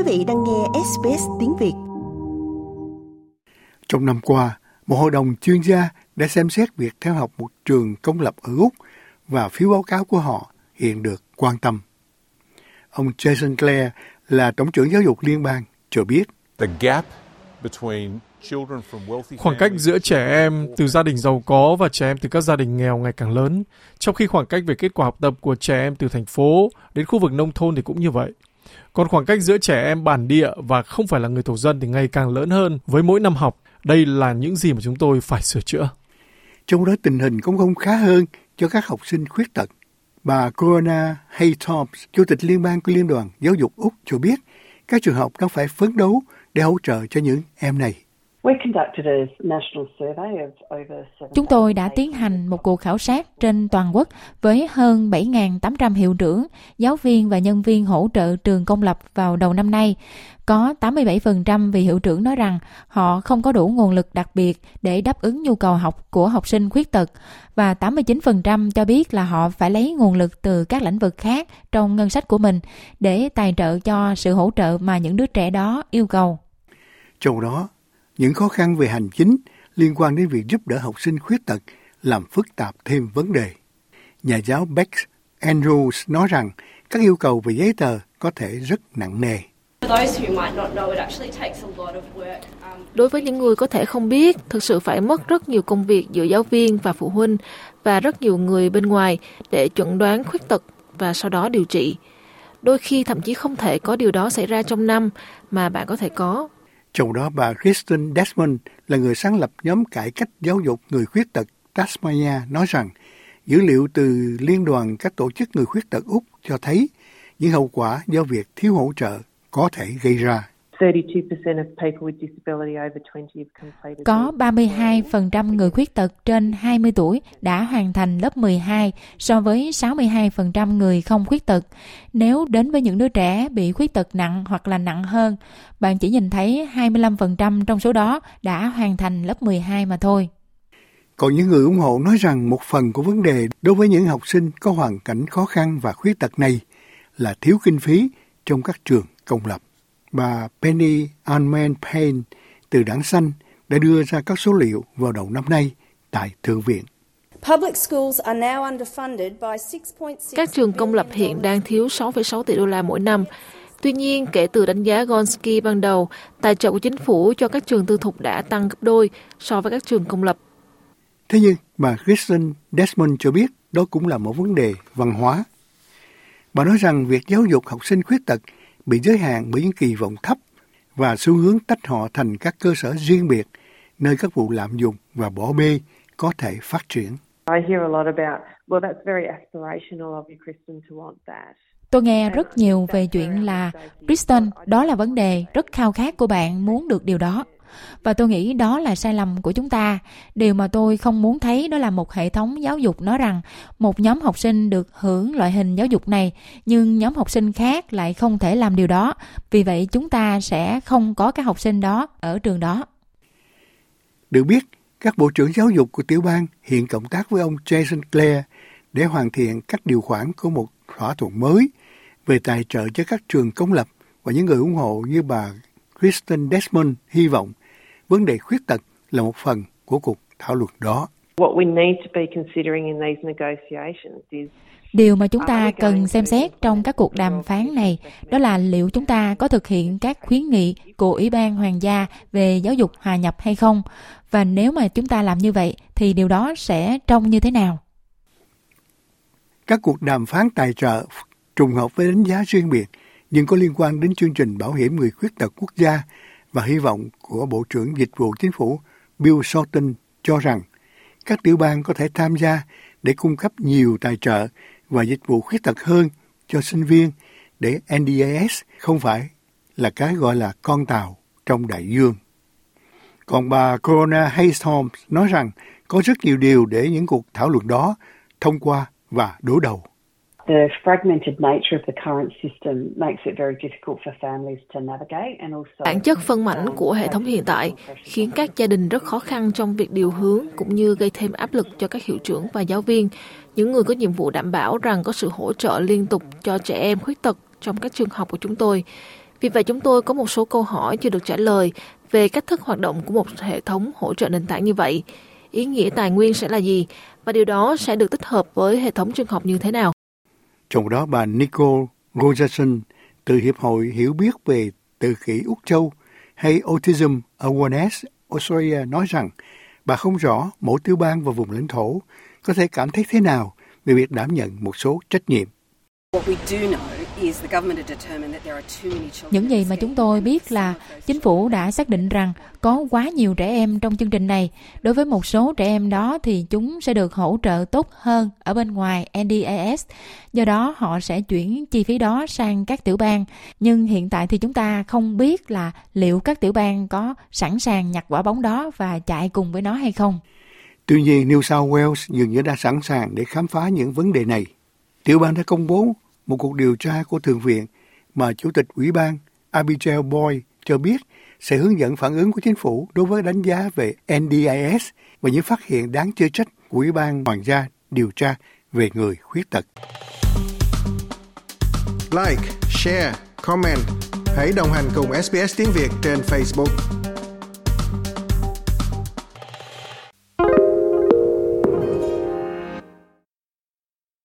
Quý vị đang nghe SBS tiếng Việt. Trong năm qua, một hội đồng chuyên gia đã xem xét việc theo học một trường công lập ở Úc và phiếu báo cáo của họ hiện được quan tâm. Ông Jason Clare là Tổng trưởng Giáo dục Liên bang cho biết. The gap between Khoảng cách giữa trẻ em từ gia đình giàu có và trẻ em từ các gia đình nghèo ngày càng lớn, trong khi khoảng cách về kết quả học tập của trẻ em từ thành phố đến khu vực nông thôn thì cũng như vậy. Còn khoảng cách giữa trẻ em bản địa và không phải là người thổ dân thì ngày càng lớn hơn với mỗi năm học. Đây là những gì mà chúng tôi phải sửa chữa. Trong đó tình hình cũng không khá hơn cho các học sinh khuyết tật. Bà Corona hay thompson, Chủ tịch Liên bang của Liên đoàn Giáo dục Úc cho biết, các trường học đang phải phấn đấu để hỗ trợ cho những em này. Chúng tôi đã tiến hành một cuộc khảo sát trên toàn quốc với hơn 7.800 hiệu trưởng, giáo viên và nhân viên hỗ trợ trường công lập vào đầu năm nay. Có 87% vị hiệu trưởng nói rằng họ không có đủ nguồn lực đặc biệt để đáp ứng nhu cầu học của học sinh khuyết tật và 89% cho biết là họ phải lấy nguồn lực từ các lĩnh vực khác trong ngân sách của mình để tài trợ cho sự hỗ trợ mà những đứa trẻ đó yêu cầu. Trong đó, những khó khăn về hành chính liên quan đến việc giúp đỡ học sinh khuyết tật làm phức tạp thêm vấn đề. Nhà giáo Bex Andrews nói rằng các yêu cầu về giấy tờ có thể rất nặng nề. Đối với những người có thể không biết, thực sự phải mất rất nhiều công việc giữa giáo viên và phụ huynh và rất nhiều người bên ngoài để chuẩn đoán khuyết tật và sau đó điều trị. Đôi khi thậm chí không thể có điều đó xảy ra trong năm mà bạn có thể có trong đó bà Kristen Desmond là người sáng lập nhóm cải cách giáo dục người khuyết tật Tasmania nói rằng, dữ liệu từ Liên đoàn các tổ chức người khuyết tật Úc cho thấy những hậu quả do việc thiếu hỗ trợ có thể gây ra. Có 32% người khuyết tật trên 20 tuổi đã hoàn thành lớp 12 so với 62% người không khuyết tật. Nếu đến với những đứa trẻ bị khuyết tật nặng hoặc là nặng hơn, bạn chỉ nhìn thấy 25% trong số đó đã hoàn thành lớp 12 mà thôi. Còn những người ủng hộ nói rằng một phần của vấn đề đối với những học sinh có hoàn cảnh khó khăn và khuyết tật này là thiếu kinh phí trong các trường công lập bà Penny Anman Payne từ Đảng Xanh đã đưa ra các số liệu vào đầu năm nay tại Thượng viện. Các trường công lập hiện đang thiếu 6,6 tỷ đô la mỗi năm. Tuy nhiên, kể từ đánh giá Gonski ban đầu, tài trợ của chính phủ cho các trường tư thục đã tăng gấp đôi so với các trường công lập. Thế nhưng, bà Kristen Desmond cho biết đó cũng là một vấn đề văn hóa. Bà nói rằng việc giáo dục học sinh khuyết tật bị giới hạn bởi những kỳ vọng thấp và xu hướng tách họ thành các cơ sở riêng biệt nơi các vụ lạm dụng và bỏ bê có thể phát triển. Tôi nghe rất nhiều về chuyện là Kristen, đó là vấn đề rất khao khát của bạn muốn được điều đó. Và tôi nghĩ đó là sai lầm của chúng ta. Điều mà tôi không muốn thấy đó là một hệ thống giáo dục nói rằng một nhóm học sinh được hưởng loại hình giáo dục này, nhưng nhóm học sinh khác lại không thể làm điều đó. Vì vậy chúng ta sẽ không có các học sinh đó ở trường đó. Được biết, các bộ trưởng giáo dục của tiểu bang hiện cộng tác với ông Jason Clare để hoàn thiện các điều khoản của một thỏa thuận mới về tài trợ cho các trường công lập và những người ủng hộ như bà Kristen Desmond hy vọng vấn đề khuyết tật là một phần của cuộc thảo luận đó. Điều mà chúng ta cần xem xét trong các cuộc đàm phán này đó là liệu chúng ta có thực hiện các khuyến nghị của Ủy ban Hoàng gia về giáo dục hòa nhập hay không? Và nếu mà chúng ta làm như vậy thì điều đó sẽ trông như thế nào? Các cuộc đàm phán tài trợ trùng hợp với đánh giá riêng biệt nhưng có liên quan đến chương trình bảo hiểm người khuyết tật quốc gia và hy vọng của Bộ trưởng Dịch vụ Chính phủ Bill Shorten cho rằng các tiểu bang có thể tham gia để cung cấp nhiều tài trợ và dịch vụ khuyết tật hơn cho sinh viên để NDIS không phải là cái gọi là con tàu trong đại dương. Còn bà Corona Haystorm nói rằng có rất nhiều điều để những cuộc thảo luận đó thông qua và đối đầu. The fragmented nature of the current system makes it very difficult for families to navigate and also Bản chất phân mảnh của hệ thống hiện tại khiến các gia đình rất khó khăn trong việc điều hướng cũng như gây thêm áp lực cho các hiệu trưởng và giáo viên, những người có nhiệm vụ đảm bảo rằng có sự hỗ trợ liên tục cho trẻ em khuyết tật trong các trường học của chúng tôi. Vì vậy chúng tôi có một số câu hỏi chưa được trả lời về cách thức hoạt động của một hệ thống hỗ trợ nền tảng như vậy. Ý nghĩa tài nguyên sẽ là gì và điều đó sẽ được tích hợp với hệ thống trường học như thế nào? Trong đó bà Nicole Rogerson từ Hiệp hội Hiểu biết về tự kỷ Úc Châu hay Autism Awareness Australia nói rằng bà không rõ mỗi tiểu bang và vùng lãnh thổ có thể cảm thấy thế nào về việc đảm nhận một số trách nhiệm. Những gì mà chúng tôi biết là chính phủ đã xác định rằng có quá nhiều trẻ em trong chương trình này. Đối với một số trẻ em đó thì chúng sẽ được hỗ trợ tốt hơn ở bên ngoài NDAS. Do đó họ sẽ chuyển chi phí đó sang các tiểu bang. Nhưng hiện tại thì chúng ta không biết là liệu các tiểu bang có sẵn sàng nhặt quả bóng đó và chạy cùng với nó hay không. Tuy nhiên, New South Wales dường như đã sẵn sàng để khám phá những vấn đề này. Tiểu bang đã công bố một cuộc điều tra của Thượng viện mà Chủ tịch Ủy ban Abigail Boy cho biết sẽ hướng dẫn phản ứng của chính phủ đối với đánh giá về NDIS và những phát hiện đáng chê trách của Ủy ban Hoàng gia điều tra về người khuyết tật. Like, share, comment. Hãy đồng hành cùng SBS tiếng Việt trên Facebook.